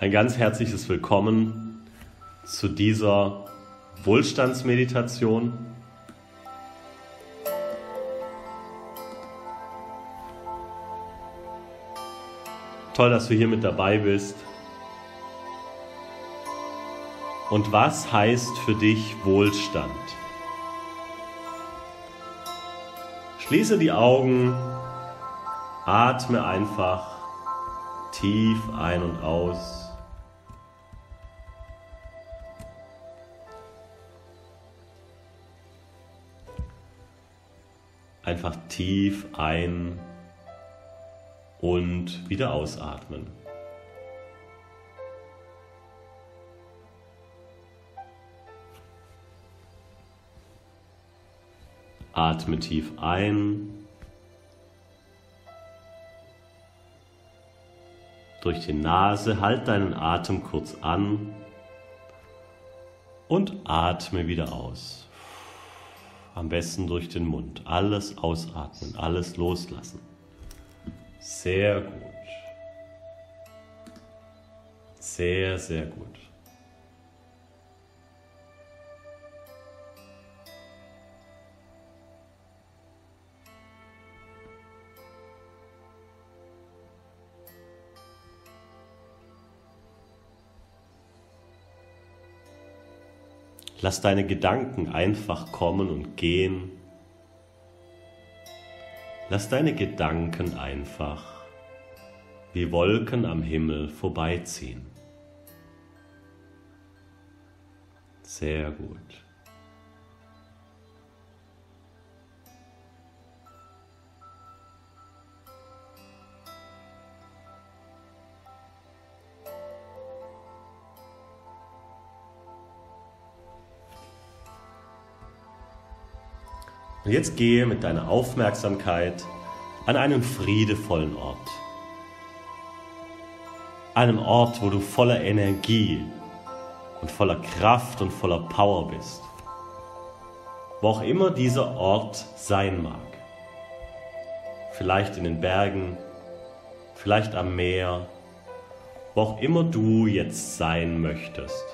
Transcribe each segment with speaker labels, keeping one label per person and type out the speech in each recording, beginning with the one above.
Speaker 1: Ein ganz herzliches Willkommen zu dieser Wohlstandsmeditation. Toll, dass du hier mit dabei bist. Und was heißt für dich Wohlstand? Schließe die Augen, atme einfach tief ein und aus. Einfach tief ein und wieder ausatmen. Atme tief ein. Durch die Nase halt deinen Atem kurz an und atme wieder aus. Am besten durch den Mund. Alles ausatmen, alles loslassen. Sehr gut. Sehr, sehr gut. Lass deine Gedanken einfach kommen und gehen. Lass deine Gedanken einfach wie Wolken am Himmel vorbeiziehen. Sehr gut. Und jetzt gehe mit deiner Aufmerksamkeit an einen friedevollen Ort. Einem Ort, wo du voller Energie und voller Kraft und voller Power bist. Wo auch immer dieser Ort sein mag. Vielleicht in den Bergen, vielleicht am Meer, wo auch immer du jetzt sein möchtest.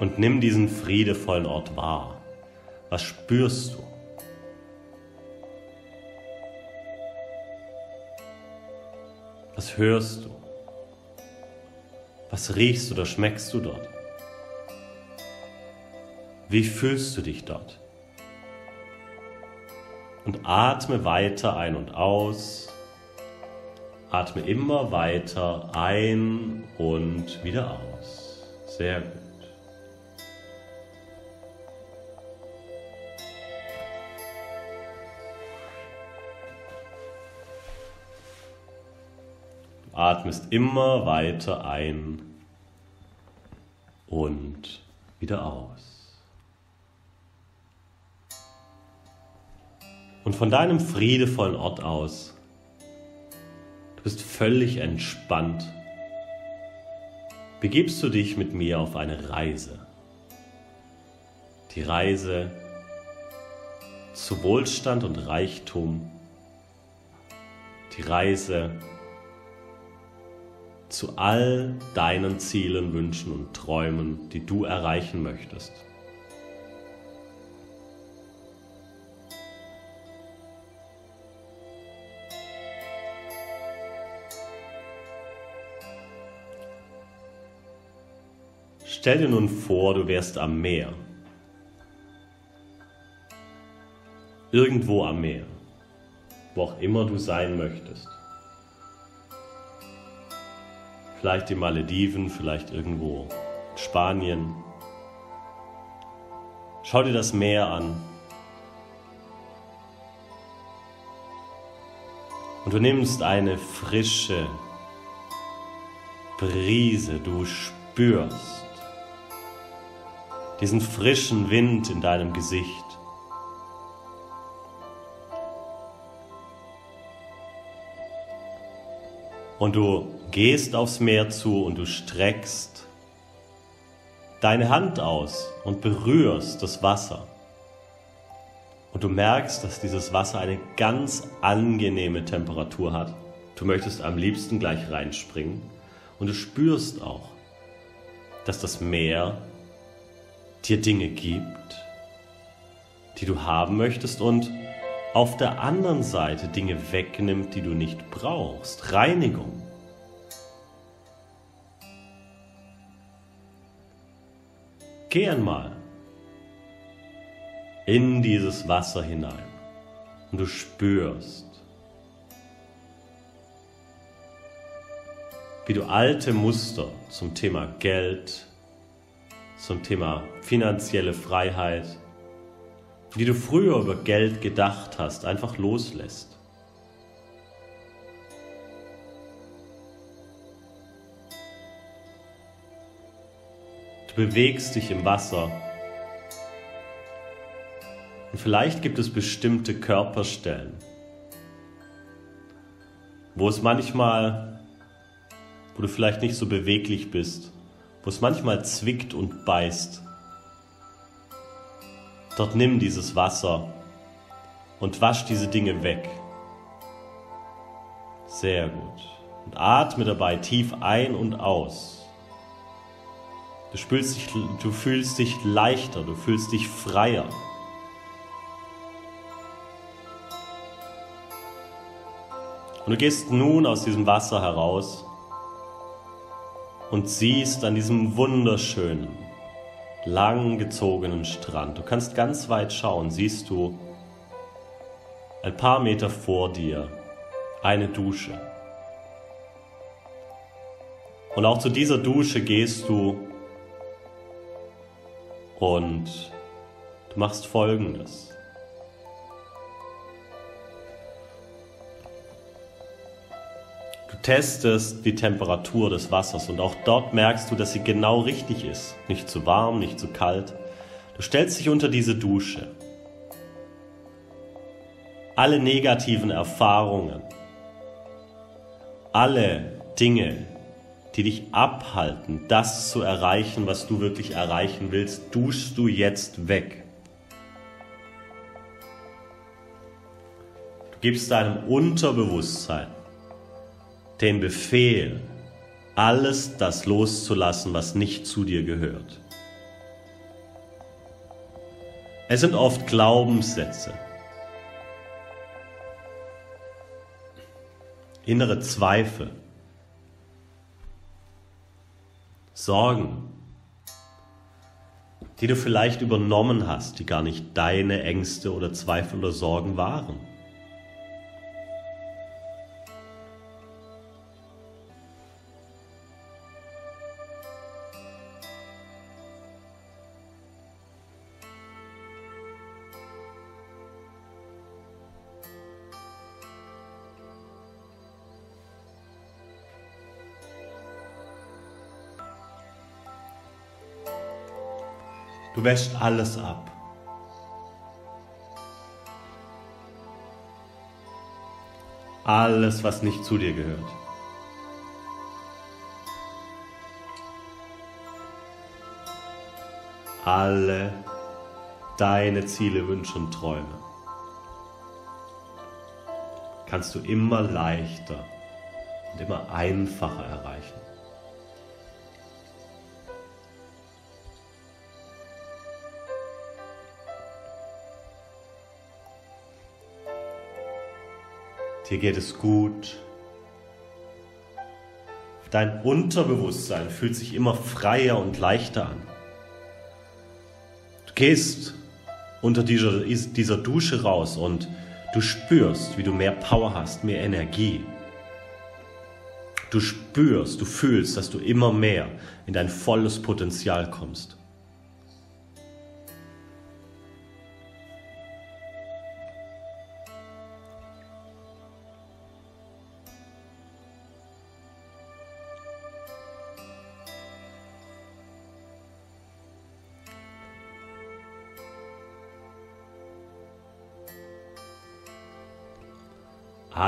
Speaker 1: Und nimm diesen friedevollen Ort wahr. Was spürst du? Was hörst du? Was riechst oder schmeckst du dort? Wie fühlst du dich dort? Und atme weiter ein und aus. Atme immer weiter ein und wieder aus. Sehr gut. Atmest immer weiter ein und wieder aus. Und von deinem friedevollen Ort aus, du bist völlig entspannt, begibst du dich mit mir auf eine Reise. Die Reise zu Wohlstand und Reichtum. Die Reise zu all deinen Zielen, Wünschen und Träumen, die du erreichen möchtest. Stell dir nun vor, du wärst am Meer. Irgendwo am Meer, wo auch immer du sein möchtest. Vielleicht die Malediven, vielleicht irgendwo in Spanien. Schau dir das Meer an. Und du nimmst eine frische Brise, du spürst diesen frischen Wind in deinem Gesicht. Und du gehst aufs Meer zu und du streckst deine Hand aus und berührst das Wasser. Und du merkst, dass dieses Wasser eine ganz angenehme Temperatur hat. Du möchtest am liebsten gleich reinspringen. Und du spürst auch, dass das Meer dir Dinge gibt, die du haben möchtest und auf der anderen Seite Dinge wegnimmt, die du nicht brauchst. Reinigung. Geh einmal in dieses Wasser hinein und du spürst, wie du alte Muster zum Thema Geld, zum Thema finanzielle Freiheit, wie du früher über Geld gedacht hast, einfach loslässt. Du bewegst dich im Wasser. Und vielleicht gibt es bestimmte Körperstellen, wo es manchmal, wo du vielleicht nicht so beweglich bist, wo es manchmal zwickt und beißt. Dort nimm dieses Wasser und wasch diese Dinge weg. Sehr gut. Und atme dabei tief ein und aus. Du, spürst dich, du fühlst dich leichter, du fühlst dich freier. Und du gehst nun aus diesem Wasser heraus und siehst an diesem wunderschönen, lang gezogenen Strand. Du kannst ganz weit schauen, siehst du ein paar Meter vor dir eine Dusche. Und auch zu dieser Dusche gehst du und du machst Folgendes. testest die Temperatur des Wassers und auch dort merkst du, dass sie genau richtig ist. Nicht zu warm, nicht zu kalt. Du stellst dich unter diese Dusche. Alle negativen Erfahrungen, alle Dinge, die dich abhalten, das zu erreichen, was du wirklich erreichen willst, duschst du jetzt weg. Du gibst deinem Unterbewusstsein den Befehl, alles das loszulassen, was nicht zu dir gehört. Es sind oft Glaubenssätze, innere Zweifel, Sorgen, die du vielleicht übernommen hast, die gar nicht deine Ängste oder Zweifel oder Sorgen waren. Du wäschst alles ab. Alles, was nicht zu dir gehört. Alle deine Ziele, Wünsche und Träume kannst du immer leichter und immer einfacher erreichen. Dir geht es gut. Dein Unterbewusstsein fühlt sich immer freier und leichter an. Du gehst unter dieser, dieser Dusche raus und du spürst, wie du mehr Power hast, mehr Energie. Du spürst, du fühlst, dass du immer mehr in dein volles Potenzial kommst.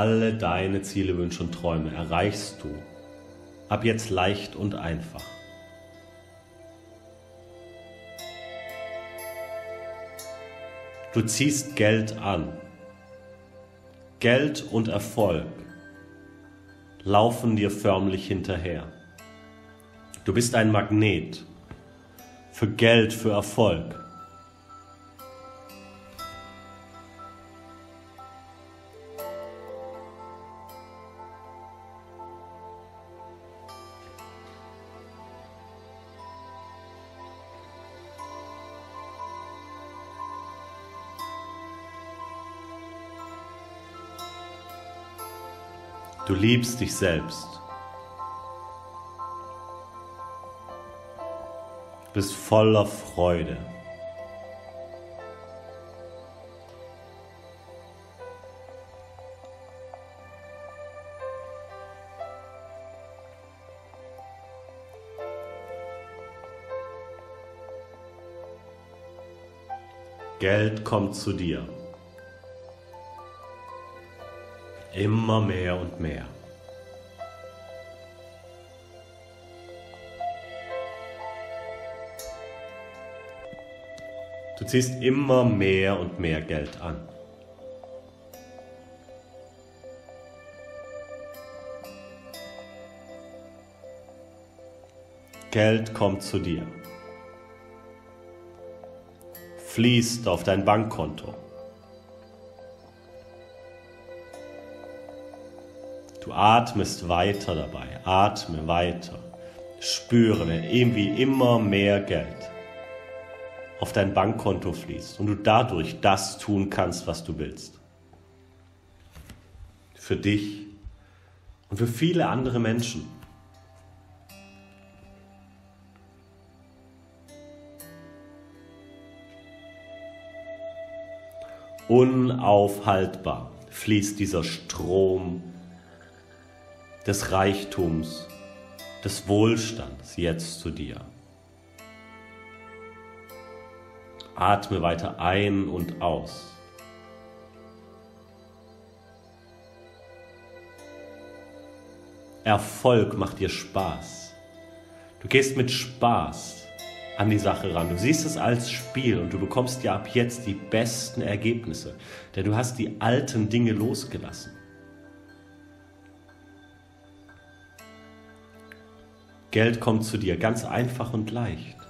Speaker 1: Alle deine Ziele, Wünsche und Träume erreichst du ab jetzt leicht und einfach. Du ziehst Geld an. Geld und Erfolg laufen dir förmlich hinterher. Du bist ein Magnet für Geld, für Erfolg. Liebst dich selbst. Du bist voller Freude. Geld kommt zu dir. Immer mehr und mehr. Du ziehst immer mehr und mehr Geld an. Geld kommt zu dir, fließt auf dein Bankkonto. Du atmest weiter dabei, atme weiter, spüre irgendwie immer mehr Geld auf dein Bankkonto fließt und du dadurch das tun kannst, was du willst. Für dich und für viele andere Menschen. Unaufhaltbar fließt dieser Strom des Reichtums, des Wohlstands jetzt zu dir. Atme weiter ein und aus. Erfolg macht dir Spaß. Du gehst mit Spaß an die Sache ran. Du siehst es als Spiel und du bekommst ja ab jetzt die besten Ergebnisse, denn du hast die alten Dinge losgelassen. Geld kommt zu dir ganz einfach und leicht.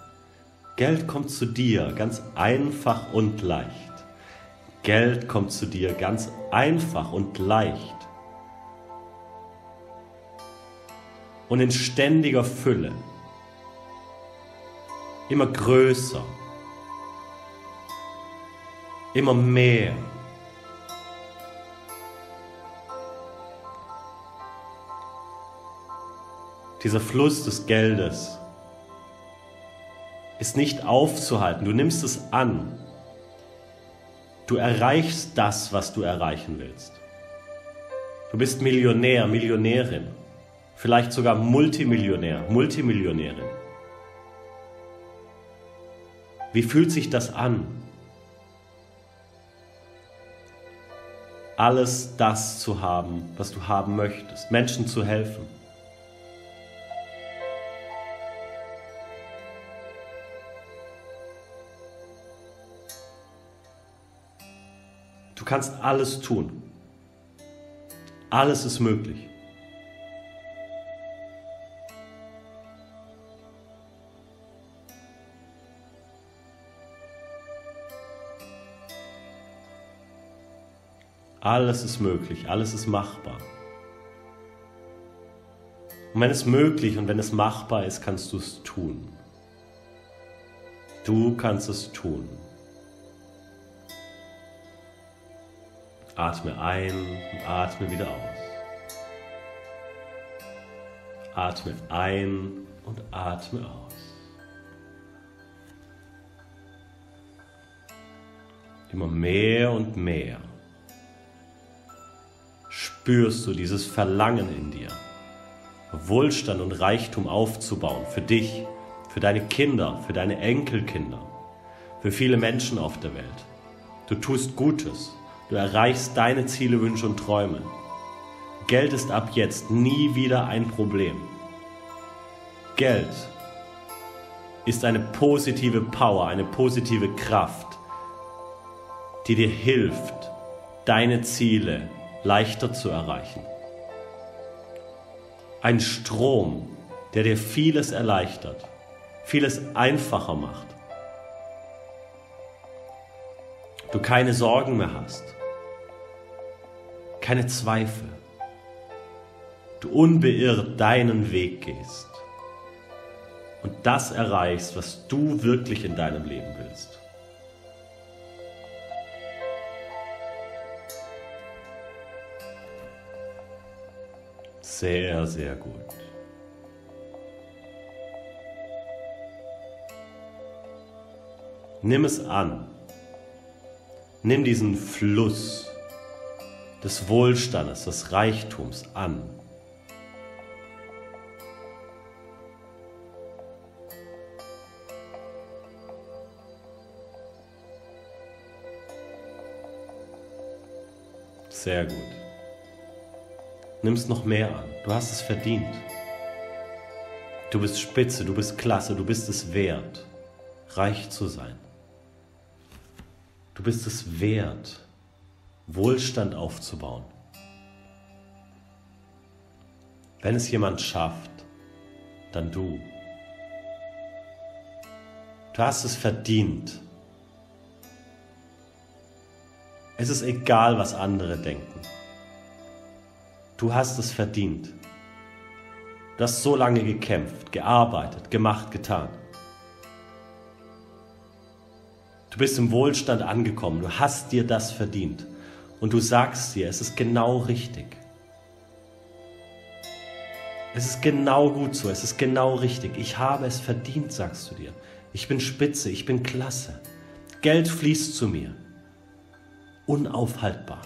Speaker 1: Geld kommt zu dir ganz einfach und leicht. Geld kommt zu dir ganz einfach und leicht. Und in ständiger Fülle. Immer größer. Immer mehr. dieser Fluss des Geldes ist nicht aufzuhalten. Du nimmst es an. Du erreichst das, was du erreichen willst. Du bist Millionär, Millionärin, vielleicht sogar Multimillionär, Multimillionärin. Wie fühlt sich das an? Alles das zu haben, was du haben möchtest, Menschen zu helfen. Du kannst alles tun. Alles ist möglich. Alles ist möglich, alles ist machbar. Und wenn es möglich und wenn es machbar ist, kannst du es tun. Du kannst es tun. Atme ein und atme wieder aus. Atme ein und atme aus. Immer mehr und mehr spürst du dieses Verlangen in dir, Wohlstand und Reichtum aufzubauen für dich, für deine Kinder, für deine Enkelkinder, für viele Menschen auf der Welt. Du tust Gutes Du erreichst deine Ziele, Wünsche und Träume. Geld ist ab jetzt nie wieder ein Problem. Geld ist eine positive Power, eine positive Kraft, die dir hilft, deine Ziele leichter zu erreichen. Ein Strom, der dir vieles erleichtert, vieles einfacher macht. Du keine Sorgen mehr hast, keine Zweifel. Du unbeirrt deinen Weg gehst und das erreichst, was du wirklich in deinem Leben willst. Sehr, sehr gut. Nimm es an. Nimm diesen Fluss des Wohlstandes, des Reichtums an. Sehr gut. Nimm es noch mehr an. Du hast es verdient. Du bist spitze, du bist klasse, du bist es wert, reich zu sein. Du bist es wert, Wohlstand aufzubauen. Wenn es jemand schafft, dann du. Du hast es verdient. Es ist egal, was andere denken. Du hast es verdient. Du hast so lange gekämpft, gearbeitet, gemacht, getan. Du bist im Wohlstand angekommen, du hast dir das verdient und du sagst dir, es ist genau richtig. Es ist genau gut so, es ist genau richtig. Ich habe es verdient, sagst du dir. Ich bin spitze, ich bin klasse. Geld fließt zu mir. Unaufhaltbar.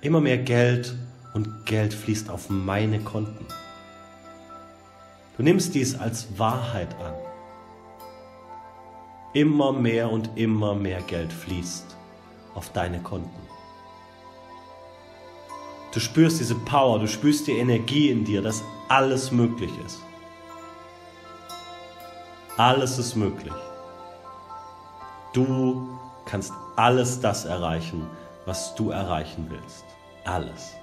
Speaker 1: Immer mehr Geld und Geld fließt auf meine Konten. Du nimmst dies als Wahrheit an. Immer mehr und immer mehr Geld fließt auf deine Konten. Du spürst diese Power, du spürst die Energie in dir, dass alles möglich ist. Alles ist möglich. Du kannst alles das erreichen, was du erreichen willst. Alles.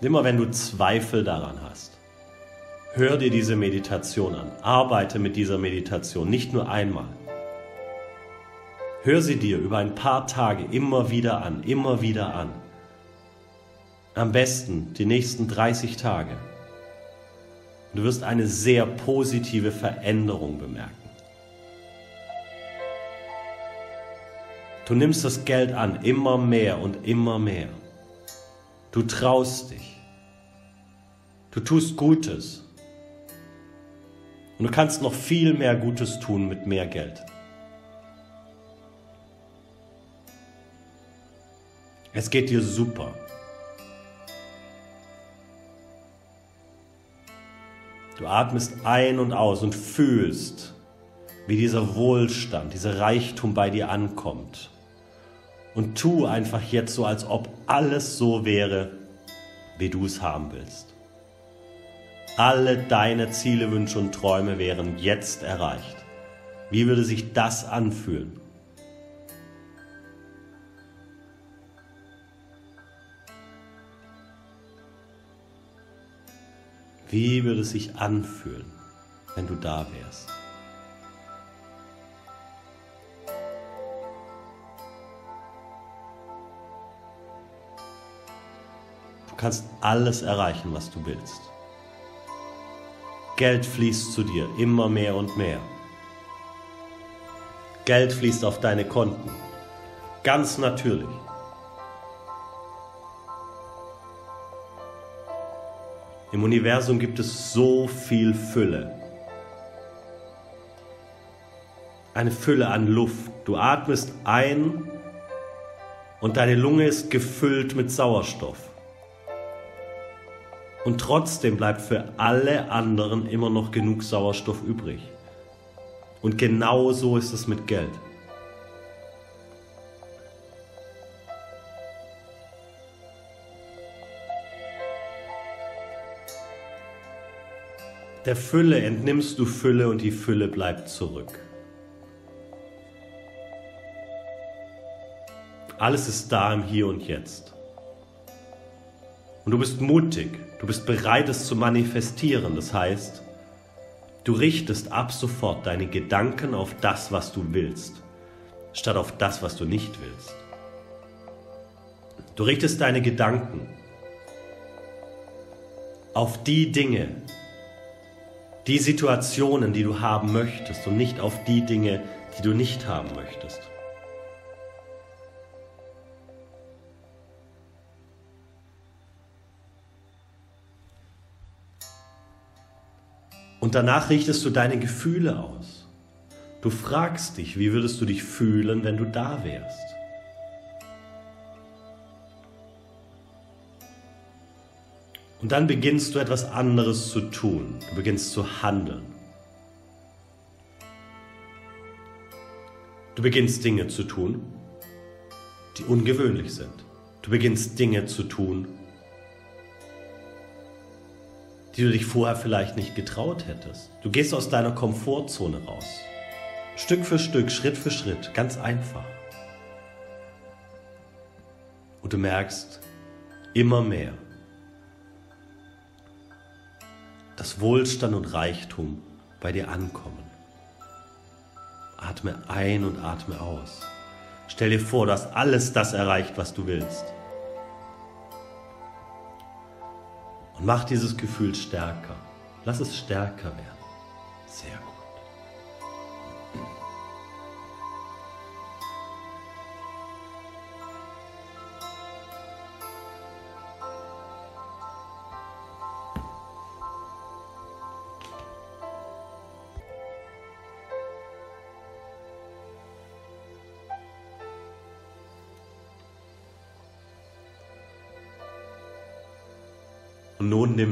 Speaker 1: Immer wenn du Zweifel daran hast, hör dir diese Meditation an. Arbeite mit dieser Meditation, nicht nur einmal. Hör sie dir über ein paar Tage immer wieder an, immer wieder an. Am besten die nächsten 30 Tage. Du wirst eine sehr positive Veränderung bemerken. Du nimmst das Geld an, immer mehr und immer mehr. Du traust dich. Du tust Gutes. Und du kannst noch viel mehr Gutes tun mit mehr Geld. Es geht dir super. Du atmest ein und aus und fühlst, wie dieser Wohlstand, dieser Reichtum bei dir ankommt und tu einfach jetzt so, als ob alles so wäre, wie du es haben willst. Alle deine Ziele, Wünsche und Träume wären jetzt erreicht. Wie würde sich das anfühlen? Wie würde es sich anfühlen, wenn du da wärst? kannst alles erreichen, was du willst. Geld fließt zu dir immer mehr und mehr. Geld fließt auf deine Konten. Ganz natürlich. Im Universum gibt es so viel Fülle. Eine Fülle an Luft. Du atmest ein und deine Lunge ist gefüllt mit Sauerstoff und trotzdem bleibt für alle anderen immer noch genug Sauerstoff übrig. Und genau so ist es mit Geld. Der Fülle entnimmst du Fülle und die Fülle bleibt zurück. Alles ist da im Hier und Jetzt. Und du bist mutig, du bist bereit, es zu manifestieren. Das heißt, du richtest ab sofort deine Gedanken auf das, was du willst, statt auf das, was du nicht willst. Du richtest deine Gedanken auf die Dinge, die Situationen, die du haben möchtest und nicht auf die Dinge, die du nicht haben möchtest. Und danach richtest du deine Gefühle aus. Du fragst dich, wie würdest du dich fühlen, wenn du da wärst? Und dann beginnst du etwas anderes zu tun. Du beginnst zu handeln. Du beginnst Dinge zu tun, die ungewöhnlich sind. Du beginnst Dinge zu tun, die du dich vorher vielleicht nicht getraut hättest. Du gehst aus deiner Komfortzone raus. Stück für Stück, Schritt für Schritt, ganz einfach. Und du merkst immer mehr, dass Wohlstand und Reichtum bei dir ankommen. Atme ein und atme aus. Stell dir vor, du hast alles das erreicht, was du willst. Und mach dieses Gefühl stärker. Lass es stärker werden. Sehr gut.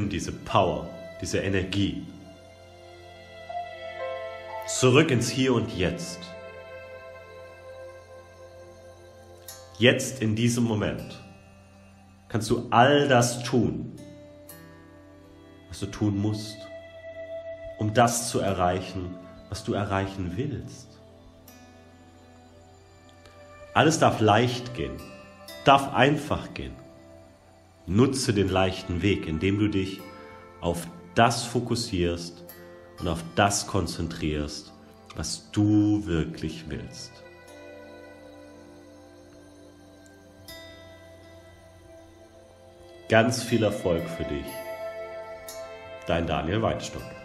Speaker 1: Diese Power, diese Energie zurück ins Hier und Jetzt. Jetzt in diesem Moment kannst du all das tun, was du tun musst, um das zu erreichen, was du erreichen willst. Alles darf leicht gehen, darf einfach gehen. Nutze den leichten Weg, indem du dich auf das fokussierst und auf das konzentrierst, was du wirklich willst. Ganz viel Erfolg für dich. Dein Daniel Weinstock.